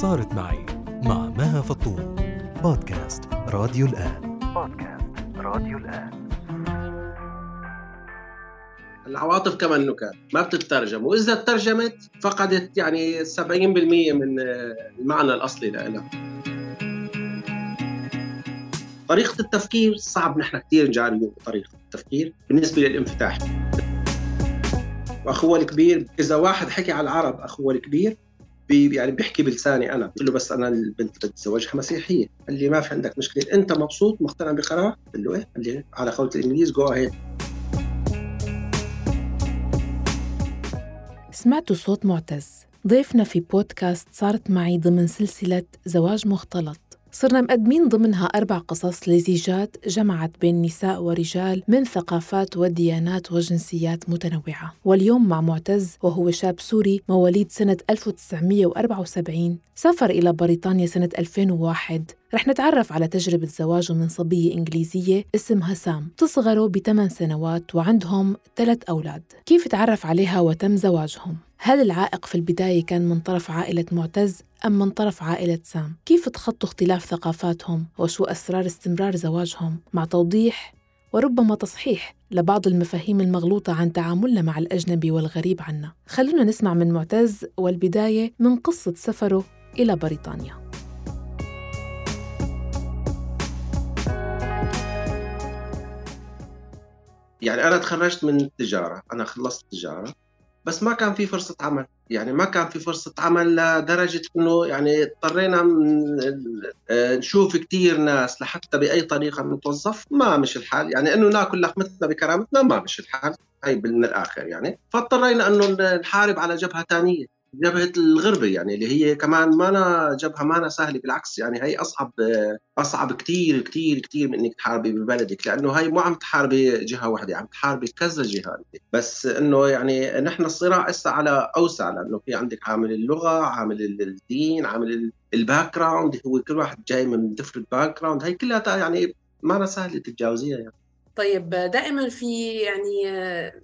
صارت معي مع مها فطوم بودكاست راديو الآن. بودكاست راديو الآن. العواطف كمان نكات ما بتترجم وإذا ترجمت فقدت يعني 70% من المعنى الأصلي لها طريقة التفكير صعب نحن كثير نجاريه بطريقة التفكير بالنسبة للانفتاح. واخوه الكبير إذا واحد حكي على العرب اخوه الكبير بي يعني بيحكي بلساني أنا قلت له بس أنا البنت بتزوجها مسيحية قال لي ما في عندك مشكلة أنت مبسوط مقتنع بقرار؟ قلت له إيه؟ قال لي على قولة الإنجليز go ahead سمعتوا صوت معتز ضيفنا في بودكاست صارت معي ضمن سلسلة زواج مختلط. صرنا مقدمين ضمنها أربع قصص لزيجات جمعت بين نساء ورجال من ثقافات وديانات وجنسيات متنوعة. واليوم مع معتز وهو شاب سوري مواليد سنة 1974 سافر إلى بريطانيا سنة 2001 رح نتعرف على تجربة زواجه من صبية إنجليزية اسمها سام. تصغره بثمان سنوات وعندهم ثلاث أولاد. كيف تعرف عليها وتم زواجهم؟ هل العائق في البداية كان من طرف عائلة معتز أم من طرف عائلة سام؟ كيف تخطوا اختلاف ثقافاتهم؟ وشو أسرار استمرار زواجهم؟ مع توضيح وربما تصحيح لبعض المفاهيم المغلوطة عن تعاملنا مع الأجنبي والغريب عنا خلونا نسمع من معتز والبداية من قصة سفره إلى بريطانيا يعني أنا تخرجت من التجاره أنا خلصت التجاره بس ما كان في فرصة عمل. يعني ما كان في فرصة عمل لدرجة إنه يعني اضطرينا نشوف كثير ناس لحتى بأي طريقة نتوظف. ما مش الحال. يعني إنه ناكل لحمتنا بكرامتنا ما مش الحال. هي من الآخر يعني. فاضطرينا إنه نحارب على جبهة ثانية جبهة الغربه يعني اللي هي كمان ما أنا جبهة ما أنا سهلة بالعكس يعني هي أصعب أصعب كثير كثير كثير من إنك تحاربي ببلدك لأنه هي مو عم تحاربي جهة واحدة عم تحاربي كذا جهة بس إنه يعني نحن الصراع هسه على أوسع لأنه في عندك عامل اللغة عامل الدين عامل ال background هو كل واحد جاي من different background هي كلها يعني ما أنا سهلة تتجاوزيها يعني. طيب دائما في يعني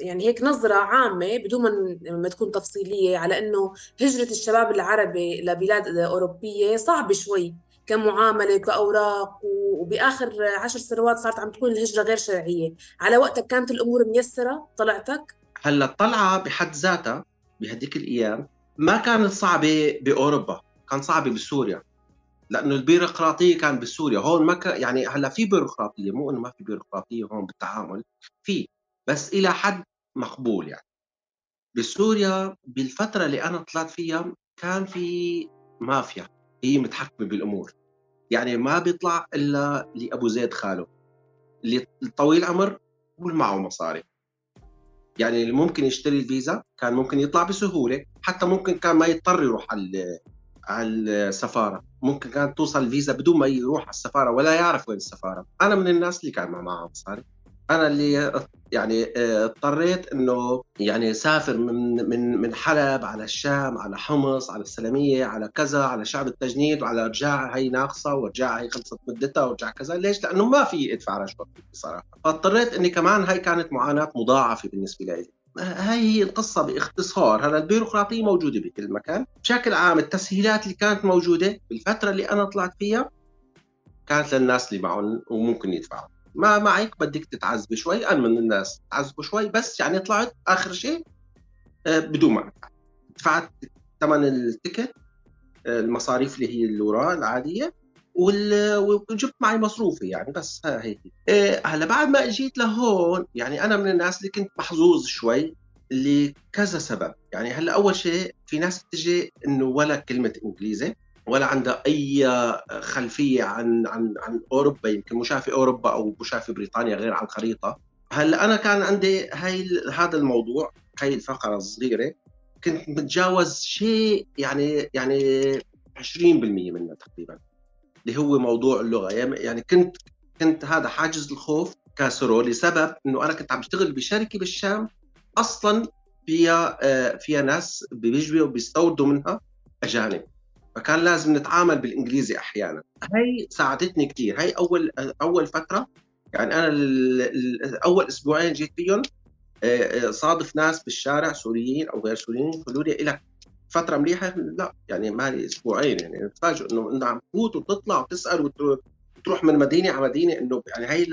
يعني هيك نظرة عامة بدون ما تكون تفصيلية على إنه هجرة الشباب العربي لبلاد أوروبية صعبة شوي كمعاملة كأوراق وبآخر عشر سنوات صارت عم تكون الهجرة غير شرعية. على وقتك كانت الأمور ميسرة؟ طلعتك؟ هلأ الطلعة بحد ذاتها بهديك الأيام ما كانت صعبة بأوروبا كان صعبة بسوريا. لأنه البيروقراطيه كان بسوريا. هون ما كان يعني هلأ في بيروقراطيه مو إنه ما في بيروقراطيه هون بالتعامل في بس إلى حد مقبول يعني. بسوريا بالفترة اللي أنا طلعت فيها كان في مافيا هي متحكمة بالأمور. يعني ما بيطلع إلا لأبو زيد خاله. اللي طويل عمر معه مصاري. يعني اللي ممكن يشتري الفيزا كان ممكن يطلع بسهولة حتى ممكن كان ما يضطر يروح على على السفارة. ممكن كانت توصل الفيزا بدون ما يروح على السفارة ولا يعرف وين السفارة. أنا من الناس اللي كان معها مصاري أنا اللي يعني اضطريت إنه يعني سافر من من من حلب على الشام على حمص على السلمية على كذا على شعب التجنيد وعلى ارجاع هي ناقصة وارجاع هي خلصت مدتها وارجع كذا. ليش؟ لأنه ما في ادفع رشوة بصراحه فاضطريت إني كمان هي كانت معاناة مضاعفة بالنسبة لي. هاي هي القصة باختصار. هلا البيروقراطية موجودة بكل مكان. بشكل عام التسهيلات اللي كانت موجودة بالفترة اللي أنا طلعت فيها كانت للناس اللي معهم وممكن يدفعوا. ما معك بدك تتعذبي شوي. أنا من الناس تعذبوا شوي بس يعني طلعت آخر شيء آه، بدون ما دفعت ثمن التيكت آه، المصاريف اللي هي اللي العادية. وجبت معي مصروفي يعني بس ها هيك. إيه هلا بعد ما اجيت لهون يعني أنا من الناس اللي كنت محظوظ شوي لكذا سبب. يعني هلا أول شيء في ناس بتجي إنه ولا كلمة إنجليزي ولا عندها أي خلفية عن عن عن أوروبا يمكن مش شايفة أوروبا أو مش شايفة بريطانيا غير على الخريطه هلا أنا كان عندي هاي هذا الموضوع هاي الفقرة الصغيرة كنت متجاوز شيء يعني يعني 20% منها تقريبا. اللي هو موضوع اللغة. يعني كنت كنت هذا حاجز الخوف كاسره لسبب إنه أنا كنت عم بشتغل بشركة بالشام. أصلا فيها آه، فيها ناس بيجوا وبيستوردوا منها أجانب. فكان لازم نتعامل بالإنجليزي أحيانا. هي ساعدتني كثير. هي أول أول فترة يعني أنا أول أسبوعين جيت فيهم آه، آه، صادف ناس بالشارع سوريين أو غير سوريين يقولوا لي لك فترة مليحة لا يعني ما لي أسبوعين يعني. تفاجئ إنه إنه عم تفوت وتطلع وتسأل وتروح من مدينة على مدينة إنه يعني هي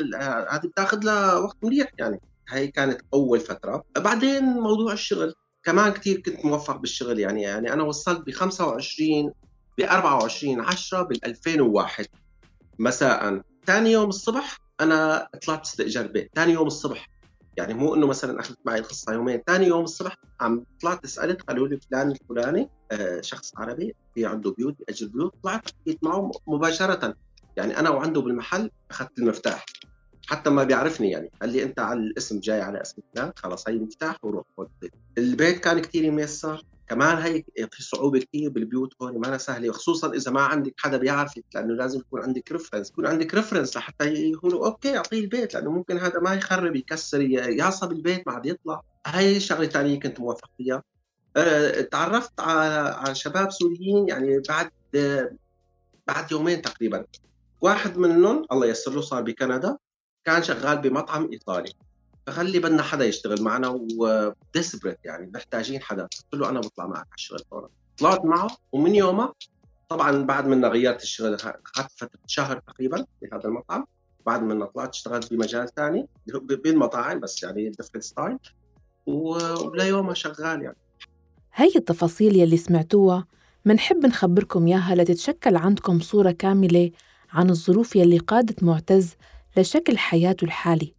هذه بتاخذ لها وقت مليح يعني. هي كانت أول فترة. بعدين موضوع الشغل. كمان كثير كنت موفق بالشغل يعني. يعني أنا وصلت ب 25 ب 24 10 بال 2001 مساء. ثاني يوم الصبح أنا طلعت استئجار بيت. ثاني يوم الصبح يعني مو إنه مثلا أخذت معي القصة يومين ثاني يوم الصبح عم طلعت سألت قالوا لي فلان الفلاني آه شخص عربي في عنده بيوت بيأجر بيوت طلعت حكيت معه مباشرة. يعني أنا وعنده بالمحل أخذت المفتاح. حتى ما بيعرفني يعني قال لي أنت على الاسم جاي على اسم فلان خلص هي المفتاح وروح البيت كان كثير ميسر كمان هي في صعوبة كثير بالبيوت هون ما سهلة وخصوصا إذا ما عندك حدا بيعرفك لأنه لازم يكون عندك reference يكون عندك reference لحتى يقولوا okay أعطيه البيت لأنه ممكن هذا ما يخرب يكسر يعصب البيت ما عاد يطلع. هاي شغلة ثانية كنت موفق فيها. أه تعرفت على على شباب سوريين يعني بعد بعد يومين تقريبا. واحد منهم الله ييسر له صار بكندا كان شغال بمطعم إيطالي. فقال لي بدنا حدا يشتغل معنا وديسبريت يعني محتاجين حدا. قلت له أنا بطلع معك على الشغل فورا. طلعت معه ومن يومها طبعا بعد منا غيرت الشغل اخذت فترة شهر تقريبا في هذا المطعم. بعد منا طلعت اشتغلت بمجال ثاني بالمطاعم بس يعني different style وليومها شغال يعني. هي التفاصيل يلي سمعتوها منحب نخبركم ياها لتتشكل عندكم صورة كاملة عن الظروف يلي قادت معتز لشكل حياته الحالي.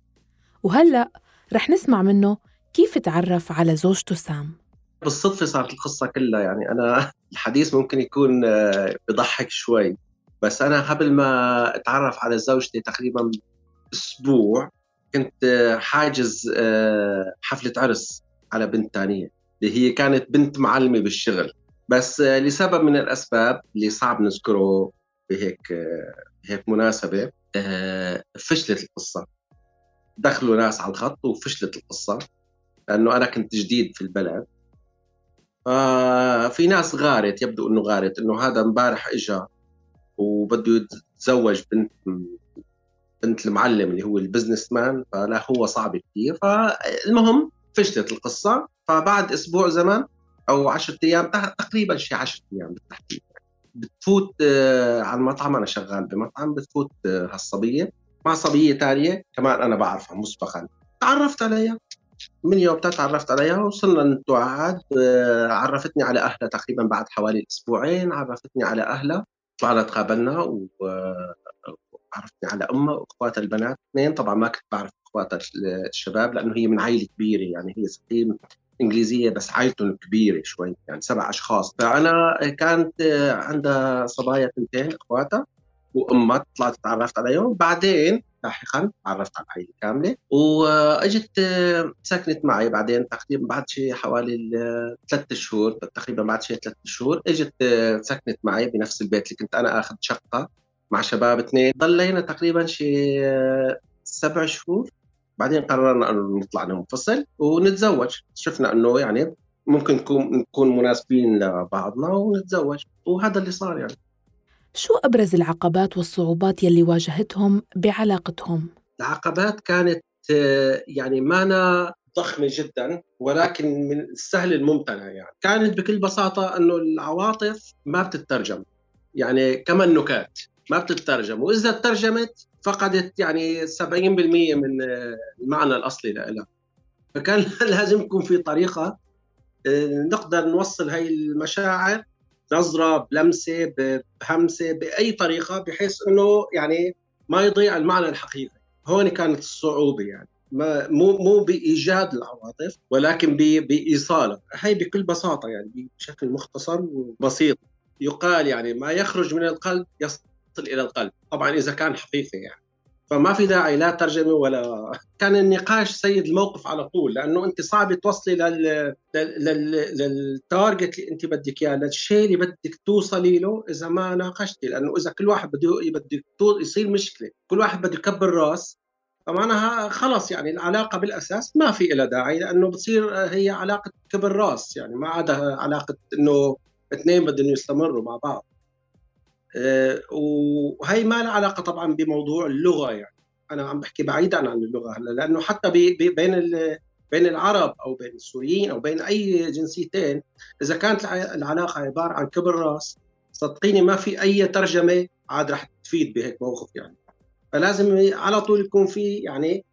وهلأ رح نسمع منه كيف تعرف على زوجته سام. بالصدفة صارت القصة كلها يعني أنا الحديث ممكن يكون آه، بضحك شوي بس أنا قبل ما أتعرف على زوجتي تقريبا أسبوع كنت آه، حاجز آه، حفلة عرس على بنت ثانية اللي هي كانت بنت معلمة بالشغل. بس لسبب من الأسباب اللي صعب نذكره بهيك بهيك مناسبة فشلت القصة. دخلوا ناس على الخط وفشلت القصة لأنه أنا كنت جديد في البلد. ففي ناس غارت يبدو أنه غارت أنه هذا امبارح إجا وبده يتزوج بنت بنت المعلم اللي هو البزنس مان فلا هو صعب كثير. فالمهم فشلت القصة. فبعد أسبوع زمن أو 10 أيام تقريبا شيء 10 أيام بالتحديد. بتفوت آه، على المطعم أنا شغال بمطعم بتفوت آه، هالصبية. مع صبية ثانية كمان أنا بعرفها مسبقا. تعرفت عليها. من يوم تعرفت عليها وصلنا نتوعد. آه، عرفتني على أهلها تقريبا بعد حوالي أسبوعين. عرفتني على أهلها. طلعنا تقابلنا وعرفتني على أمها وأخواتها البنات. اثنين طبعا ما كنت بعرف اخواتها الشباب لأنه هي من عائلة كبيرة. يعني هي هي إنجليزية بس عائلتهم كبيرة شوي. يعني سبع أشخاص. فأنا كانت عندها صبايا اثنتين أخواتها. وامها طلعت تعرفت عليهم. بعدين لاحقا تعرفت على العائله كاملة. وأجت سكنت معي بعدين تقريبا بعد شيء حوالي ثلاث شهور تقريبا بعد شيء ثلاث شهور إجت سكنت معي بنفس البيت اللي كنت أنا آخذ شقة مع شباب اثنين. ضلينا تقريبا شيء سبع شهور. بعدين قررنا إنه نطلع منفصل ونتزوج. شفنا إنه يعني ممكن نكون نكون مناسبين لبعضنا ونتزوج. وهذا اللي صار يعني. شو أبرز العقبات والصعوبات يلي واجهتهم بعلاقتهم؟ العقبات كانت يعني مانا ضخمة جدا ولكن من السهل الممتنع يعني. كانت بكل بساطة أنه العواطف ما بتترجم. يعني كما النكات ما بتترجم. وإذا ترجمت فقدت يعني 70% من المعنى الأصلي لها فكان لازم يكون في طريقة آه، نقدر نوصل هاي المشاعر نظره بلمسة بهمسة بأي طريقة بحيث إنه يعني ما يضيع المعنى الحقيقي. هون كانت الصعوبة يعني. ما مو مو بإيجاد العواطف ولكن بايصالها هي بكل بساطة يعني بشكل مختصر وبسيط. يقال يعني ما يخرج من القلب يصل إلى القلب. طبعا إذا كان حقيقي يعني. فما في داعي لا ترجمه ولا كان النقاش سيد الموقف على طول لأنه أنت صعب توصلي لل لل... للتارجت اللي أنت بدك إياه للشيء اللي بدك توصلي له إذا ما ناقشتي لأنه إذا كل واحد بده بده يصير مشكلة كل واحد بده يكبر راس فمعناها خلص يعني العلاقة بالأساس ما في لها داعي لأنه بتصير هي علاقة كبر راس يعني ما عادها علاقة إنه اثنين بدهم يستمروا مع بعض. وهي ما لها علاقة طبعا بموضوع اللغة يعني. أنا عم بحكي بعيدا عن اللغة هلأ لأنه حتى بي بين بين العرب أو بين السوريين أو بين أي جنسيتين إذا كانت العلاقة عبارة عن كبر راس صدقيني ما في أي ترجمة عاد رح تفيد بهيك موقف يعني. فلازم على طول يكون في يعني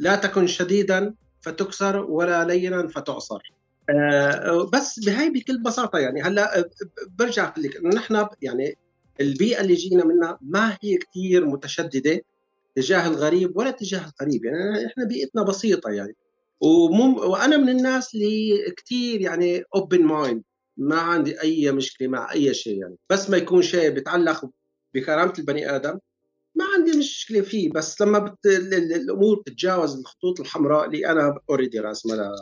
لا تكن شديدا فتكسر ولا لينا فتعصر. آه، بس بهي بكل بساطة يعني هلأ آه، برجع لك إنه نحن يعني البيئة اللي جينا منها ما هي كثير متشددة تجاه الغريب ولا تجاه القريب. يعني إحنا بيئتنا بسيطة يعني. ومم وأنا من الناس اللي كثير يعني open mind ما عندي أي مشكلة مع أي شيء يعني. بس ما يكون شيء بيتعلق بكرامة البني آدم ما عندي مشكلة فيه. بس لما بت... الأمور تتجاوز الخطوط الحمراء اللي أنا already راسمها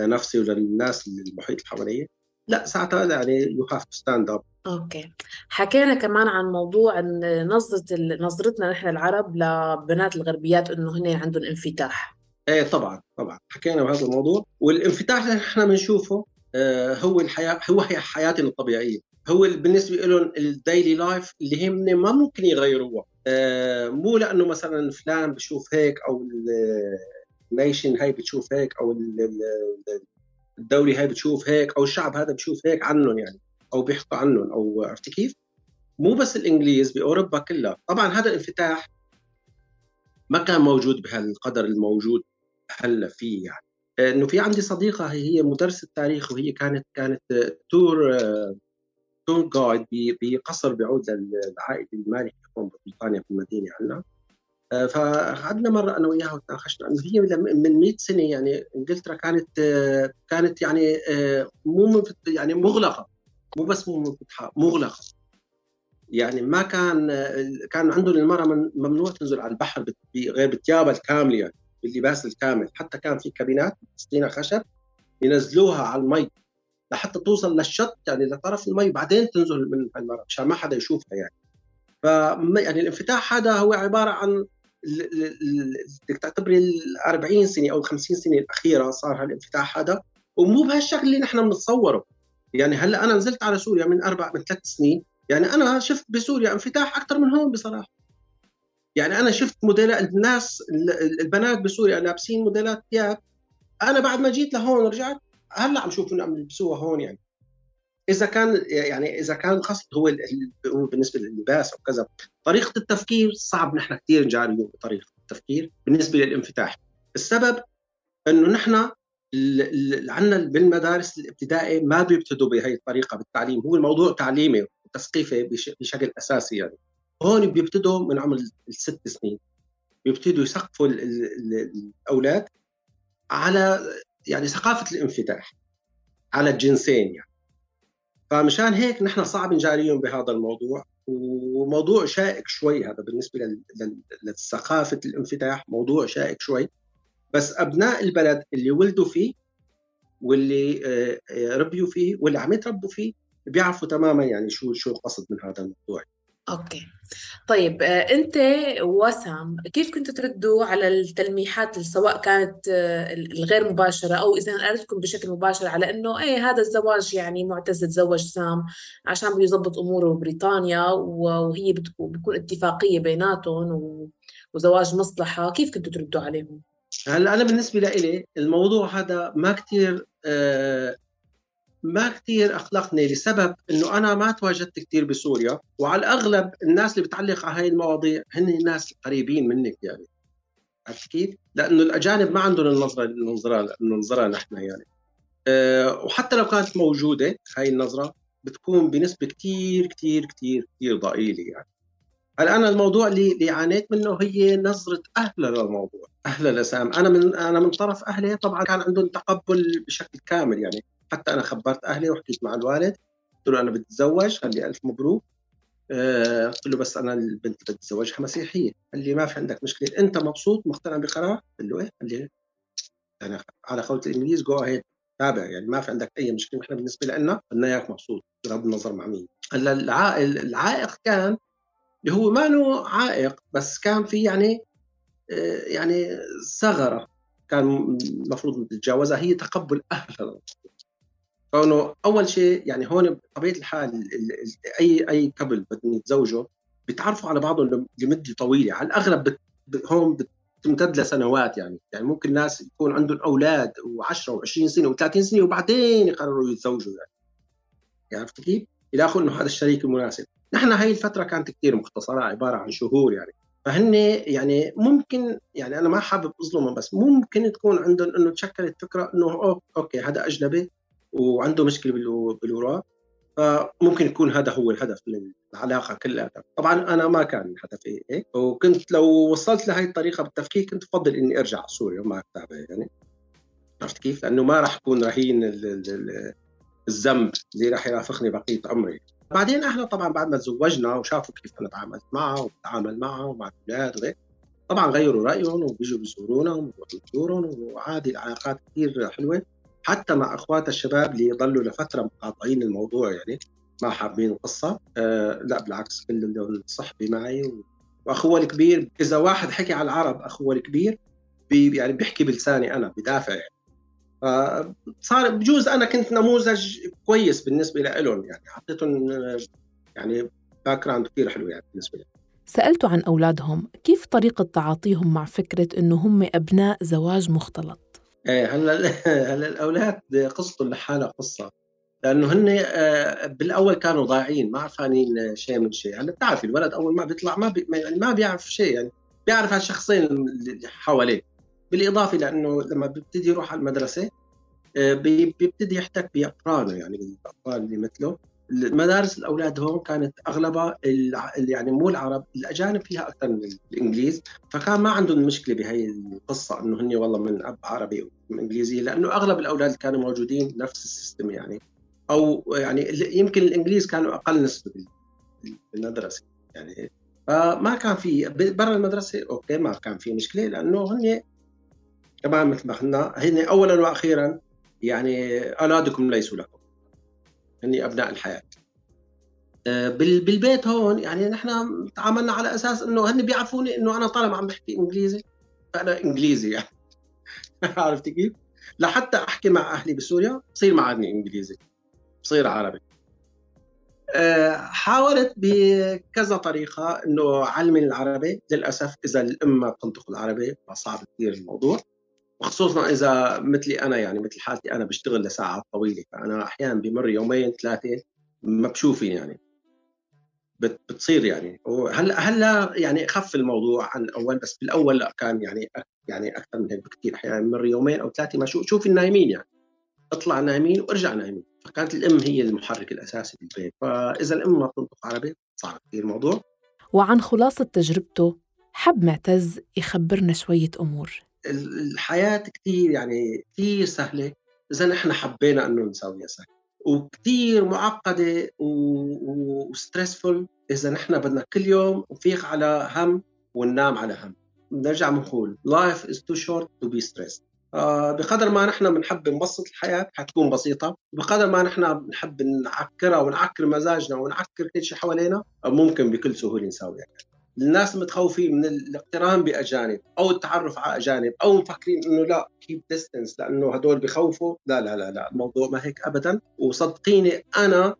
لنفسي وللناس المحيط اللي حوالي لا ساعتها يعني you have to stand up okay. حكينا كمان عن موضوع إن نظرة نظرتنا نحن العرب لبنات الغربيات إنه هن عندهم انفتاح. إيه طبعا طبعا. حكينا بهذا الموضوع. والانفتاح اللي نحن بنشوفه آه هو الحياة هو هي حياتنا الطبيعية. هو بالنسبة لهم ال daily life اللي هم ما ممكن يغيروها آه مو لأنه مثلا فلان بشوف هيك أو ال nation هاي بتشوف هيك أو الدولة هاي بتشوف هيك أو الشعب هذا بشوف هيك عنهم يعني أو بيحكوا عنهم أو عرفتي كيف؟ مو بس الإنجليز بأوروبا كلها، طبعا هذا الانفتاح ما كان موجود بهالقدر الموجود هلأ فيه يعني. إنه في عندي صديقة هي مدرسة تاريخ وهي كانت كانت تور تور جايد بقصر بيعود للعائله المالكه هون ببريطانيا في المدينة عندنا. فقعدنا مرة أنا وياها وتناقشنا. إنه هي من 100 سنة يعني إنجلترا كانت آه، كانت يعني آه، مو يعني مغلقة. مو بس مو منفتحه مغلقة. يعني ما كان كان عندهم المرأة ممنوع تنزل على البحر غير بالثيابها الكاملة يعني باللباس الكامل. حتى كان في كابينات سطينه خشب ينزلوها على المي. لحتى توصل للشط يعني لطرف المي وبعدين تنزل من المرأة عشان ما حدا يشوفها يعني. ف يعني الانفتاح هذا هو عبارة عن بدك تعتبري ال 40 سنة أو ال 50 سنة الأخيرة صار هالانفتاح هذا ومو بهالشكل اللي نحن بنتصوره. يعني هلأ أنا نزلت على سوريا من أربع من ثلاث سنين يعني أنا شفت بسوريا انفتاح أكثر من هون بصراحة. يعني أنا شفت موديلات الناس البنات بسوريا لابسين موديلات ثياب أنا بعد ما جيت لهون رجعت هلأ عم شوف إنه عم يلبسوها هون يعني. إذا كان يعني إذا كان القصد هو بالنسبة لللباس أو كذا طريقة التفكير صعب نحن كثير نجاريه بطريقة التفكير بالنسبة للانفتاح. السبب إنه نحن عندنا بالمدارس الابتدائي ما بيبتدوا بهي الطريقة بالتعليم. هو الموضوع تعليمي وتثقيفي بشكل أساسي يعني. هون بيبتدوا من عمر الست سنين. بيبتدوا يثقفوا الأولاد على يعني ثقافة الانفتاح على الجنسين يعني. فمشان هيك نحن صعب نجاريهم بهذا الموضوع وموضوع شائك شوي هذا بالنسبة لثقافة الانفتاح موضوع شائك شوي. بس أبناء البلد اللي ولدوا فيه واللي آه، ربيوا فيه واللي عم يتربوا فيه بيعرفوا تماما يعني شو شو القصد من هذا الموضوع. أوكي. طيب آه، أنت وسام كيف كنتوا تردوا على التلميحات سواء كانت آه، الغير مباشرة أو إذا قالتكم بشكل مباشر على إنه إيه هذا الزواج يعني معتز تزوج سام عشان بده أموره ببريطانيا وهي بتكون اتفاقية بيناتهم وزواج مصلحة كيف كنتوا تردوا عليهم؟ هلأ أنا بالنسبة لي الموضوع هذا ما كثير آه ما كثير اقلقني لسبب إنه أنا ما تواجدت كثير بسوريا وعلى الأغلب الناس اللي بتعلق على هاي المواضيع هن الناس قريبين منك يعني. عرفت كيف؟ لأنه الأجانب ما عندهم النظرة اللي ننظرها ننظرها نحن يعني. أه وحتى لو كانت موجودة هاي النظرة بتكون بنسبة كثير كثير كثير كثير ضئيلة يعني. هلأ أنا الموضوع اللي اللي عانيت منه هي نظرة أهلها للموضوع أهلها لسام. أنا من أنا من طرف أهلي طبعا كان عندهم تقبل بشكل كامل يعني. حتى أنا خبرت أهلي وحكيت مع الوالد قلت له أنا بتزوج قال لي ألف مبروك. آه، قلت له بس أنا البنت اللي بتزوجها مسيحية. قال لي ما في عندك مشكلة. أنت مبسوط؟ مقتنع بقرار؟ قلت له إيه؟ قال لي يعني على قولة الإنجليز جو اهيد تابع يعني ما في عندك أي مشكلة إحنا بالنسبة لنا بدنا إياك مبسوط. بغض النظر مع مين. هلا العائق كان اللي هو ما له عائق بس كان في يعني آه، يعني ثغرة. كان المفروض نتجاوزها. هي تقبل أهلها. فانه أول شيء يعني هون بطبيعة الحال اي أي كابل بدهم يتزوجوا بيتعرفوا على بعضهم لمدة طويلة. على الأغلب بت هون تمتد لسنوات يعني. يعني ممكن ناس يكون عندهم أولاد و10 و20 سنة و30 سنة وبعدين يقرروا يتزوجوا يعني. عرفت كيف؟ يلاقوا إنه هذا الشريك المناسب. نحن هاي الفترة كانت كثير مختصرة عبارة عن شهور يعني. فهن يعني ممكن يعني أنا ما حابب أظلمهم بس ممكن تكون عندهم إنه تشكلت فكرة إنه أوكي هذا أجنبي وعنده مشكلة بالوراث فممكن يكون هذا هو الهدف من العلاقة كلها. طبعا أنا ما كان هدفي هيك وكنت لو وصلت لهي الطريقة بالتفكير كنت أفضل إني أرجع سوريا وما أتابع يعني. عرفت كيف؟ لأنه ما راح أكون رهين الذنب اللي راح يرافقني بقية عمري. بعدين إحنا طبعا بعد ما تزوجنا وشافوا كيف أنا تعاملت معه وبتعامل معه ومع الأولاد وهيك طبعا غيروا رأيهم وبيجوا بيزورونا ونروح نزورهم وعادي العلاقات كثير حلوة. حتى مع أخوات الشباب اللي ضلوا لفترة مقاطعين الموضوع يعني ما حابين القصة. آه لا بالعكس كلهم صحبي معي وأخوه الكبير إذا واحد حكي على العرب أخوه الكبير بي يعني بيحكي بلساني أنا بدافع يعني. فصار بجوز أنا كنت نموذج كويس بالنسبة لهم يعني. حطيتهم يعني background كثير حلو يعني بالنسبة لي. سألته عن أولادهم كيف طريقة تعاطيهم مع فكرة أنه هم أبناء زواج مختلط؟ إيه هلا هلا الأولاد قصتهم لحالها قصة. لأنه هن آه، بالأول كانوا ضايعين ما عرفانين شيء من شيء. هلا بتعرفي الولد أول ما بيطلع ما بي يعني ما بيعرف شيء يعني بيعرف هالشخصين اللي حواليه. بالإضافة لأنه لما بيبتدي يروح على المدرسة آه، بيبتدي يحتك بأقرانه يعني الاطفال اللي مثله. المدارس الأولاد هون كانت أغلبها يعني مو العرب الأجانب فيها أكثر من الإنجليز فكان ما عندهم مشكلة بهي القصة إنه هن والله من أب عربي وانجليزي لأنه أغلب الأولاد كانوا موجودين نفس ال system يعني. أو يعني يمكن الإنجليز كانوا أقل نسبة بالمدرسة يعني. فما كان في برا المدرسة أوكي ما كان في مشكلة لأنه هن كمان مثل ما قلنا هن اولا وأخيرا يعني أولادكم ليسوا لكم. هني ابناء الحياة. آه، بالبيت هون يعني نحن تعاملنا على أساس إنه هن بيعرفوني إنه أنا طالما عم بحكي إنجليزي. فانا إنجليزي يعني. عرفتي كيف؟ لحتى أحكي مع أهلي بسوريا بصير معادني إنجليزي. بصير عربي. آه، حاولت بكذا طريقة إنه علمي العربي. للأسف إذا الأم ما بتنطق العربي فصعب كثير الموضوع. وخصوصا إذا مثلي أنا يعني مثل حالتي أنا بشتغل لساعات طويلة فأنا أحيانا بمر يومين ثلاثة ما بشوفي يعني بتصير يعني. وهلأ هلأ يعني خف الموضوع عن اول بس بالأول لأ كان يعني يعني أكثر من هيك بكثير أحيانا مر يومين أو ثلاثة ما شوف شوف النايمين يعني. اطلع نايمين وأرجع نايمين. فكانت الأم هي المحرك الأساسي بالبيت. فإذا الأم ما بتنطق عربي صعب كثير الموضوع. وعن خلاصة تجربته حب معتز يخبرنا شوية أمور. الحياة كثير يعني كثير سهلة إذا نحن حبينا إنه نسويها سهلة. وكثير معقدة وستريسفول إذا نحن بدنا كل يوم نفيق على هم وننام على هم. بنرجع بنقول is too short to be stressed. آه بقدر ما نحن بنحب نبسط الحياة حتكون بسيطة وبقدر ما نحن بنحب نعكرها ونعكر مزاجنا ونعكر كل شيء حوالينا ممكن بكل سهولة نسويها. يعني. الناس متخوفين من الاقتران بأجانب أو التعرف على أجانب أو مفكرين إنه لا keep distance لأنه هدول بخوفوا. لا لا لا لا الموضوع ما هيك ابدا. وصدقيني أنا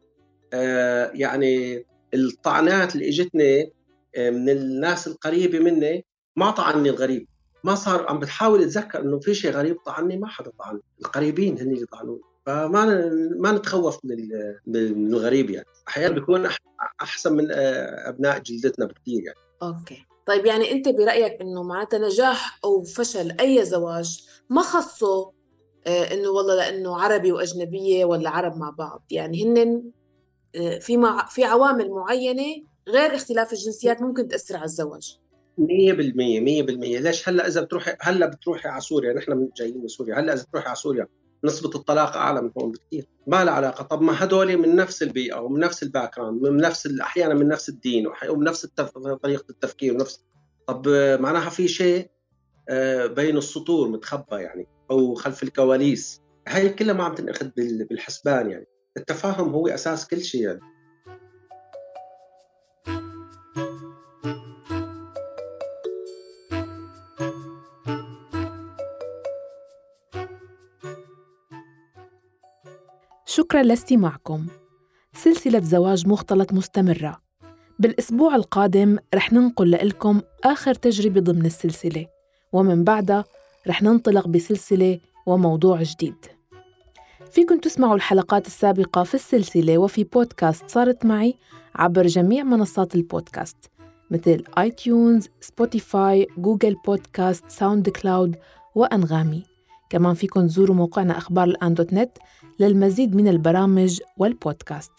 آه يعني الطعنات اللي إجتني آه من الناس القريبة مني ما طعني الغريب. ما صار عم بتحاول أتذكر إنه في شيء غريب طعني ما حدا طعني القريبين هن اللي طعنوني. فما ما نتخوف من من الغريب يعني. أحيانا بيكون أحسن من آه، أبناء جلدتنا بكثير يعني. أوكي. طيب يعني أنت برأيك إنه معناتها نجاح أو فشل أي زواج ما خصه آه، إنه والله لأنه عربي وأجنبية ولا عرب مع بعض؟ يعني هن آه، في مع في عوامل معينة غير اختلاف الجنسيات ممكن تأثر على الزواج؟ 100% 100% ليش هلأ إذا بتروحي هلأ بتروحي على سوريا؟ نحن جايين من سوريا. هلأ إذا بتروحي على سوريا نسبة الطلاق أعلى من هون بكثير. ما لها علاقة. طب ما هدول من نفس البيئة ومن نفس الباك من نفس أحيانا من نفس الدين ومن نفس التف... طريقة التفكير ونفس. طب معناها في شيء آه، بين السطور متخبى يعني أو خلف الكواليس. هاي كلها ما عم تنأخذ بالحسبان يعني. التفاهم هو أساس كل شيء يعني. شكرا لاستماعكم سلسلة زواج مختلط مستمرة. بالأسبوع القادم رح ننقل لكم آخر تجربة ضمن السلسلة ومن بعدها رح ننطلق بسلسلة وموضوع جديد. فيكن تسمعوا الحلقات السابقة في السلسلة وفي بودكاست صارت معي عبر جميع منصات البودكاست مثل iTunes، Spotify، Google Podcast، SoundCloud وأنغامي. كمان فيكن تزوروا موقعنا أخبار الآن dot net للمزيد من البرامج والبودكاست.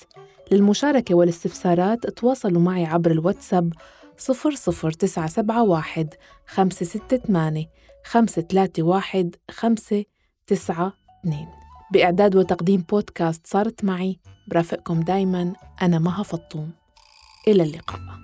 للمشاركة والاستفسارات تواصلوا معي عبر الواتساب 00971 568 531 592 بإعداد وتقديم بودكاست صارت معي برافقكم دايما أنا مها فطوم. إلى اللقاء.